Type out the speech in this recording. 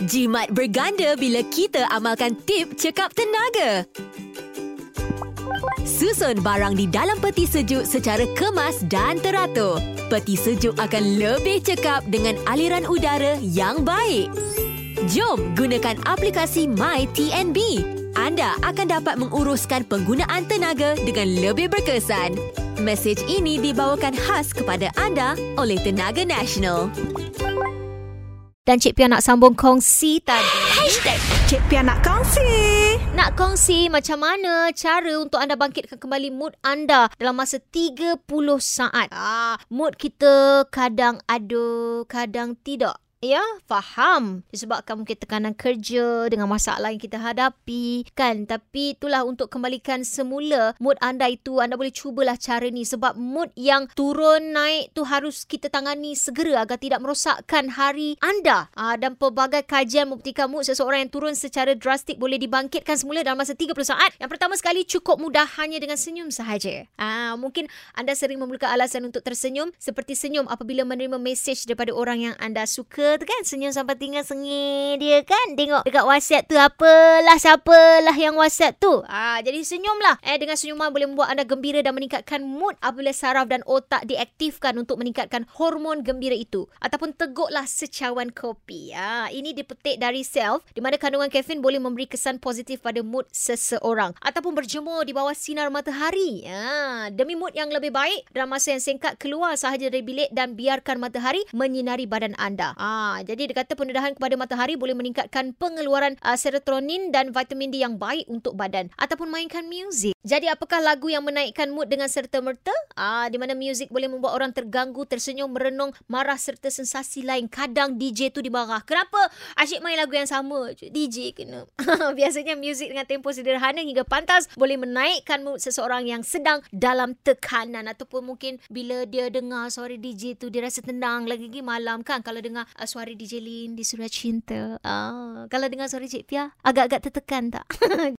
Jimat berganda bila kita amalkan tip cekap tenaga. Susun barang di dalam peti sejuk secara kemas dan teratur. Peti sejuk akan lebih cekap dengan aliran udara yang baik. Jom gunakan aplikasi MyTNB. Anda akan dapat menguruskan penggunaan tenaga dengan lebih berkesan. Mesej ini dibawakan khas kepada anda oleh Tenaga Nasional. Dan Cik Pia nak sambung kongsi tadi. Hashtag Cik Pia nak kongsi. Nak kongsi macam mana cara untuk anda bangkitkan kembali mood anda dalam masa 30 saat. Ah, mood kita kadang ada, kadang tidak. Ya, faham. Disebabkan mungkin tekanan kerja dengan masalah yang kita hadapi. Kan? Tapi itulah untuk kembalikan semula mood anda itu. Anda boleh cubalah cara ni. Sebab mood yang turun naik tu harus kita tangani segera agar tidak merosakkan hari anda. Aa, dan pelbagai kajian membuktikan mood seseorang yang turun secara drastik boleh dibangkitkan semula dalam masa 30 saat. Yang pertama sekali cukup mudah hanya dengan senyum sahaja. Aa, mungkin anda sering memerlukan alasan untuk tersenyum. Seperti senyum apabila menerima mesej daripada orang yang anda suka tu kan? Senyum sampai tinggal sengih dia kan? Tengok dekat WhatsApp tu apalah siapalah yang WhatsApp tu. Ah jadi senyumlah. Eh dengan senyuman boleh membuat anda gembira dan meningkatkan mood apabila saraf dan otak diaktifkan untuk meningkatkan hormon gembira itu. Ataupun teguklah secawan kopi. Ah ini dipetik dari self di mana kandungan kafein boleh memberi kesan positif pada mood seseorang. Ataupun berjemur di bawah sinar matahari. Ah demi mood yang lebih baik dalam masa yang singkat keluar sahaja dari bilik dan biarkan matahari menyinari badan anda. Ah Ha, jadi dia kata pendedahan kepada matahari boleh meningkatkan pengeluaran uh, serotonin dan vitamin D yang baik untuk badan ataupun mainkan muzik. Jadi apakah lagu yang menaikkan mood dengan serta-merta? Ah, di mana muzik boleh membuat orang terganggu, tersenyum, merenung, marah serta sensasi lain. Kadang DJ tu dimarah. Kenapa asyik main lagu yang sama? DJ kena. Biasanya muzik dengan tempo sederhana hingga pantas boleh menaikkan mood seseorang yang sedang dalam tekanan ataupun mungkin bila dia dengar suara DJ tu dia rasa tenang lagi lagi malam kan kalau dengar uh, suara DJ Lin di Surat Cinta. Ah, kalau dengar suara Cik Pia agak-agak tertekan tak?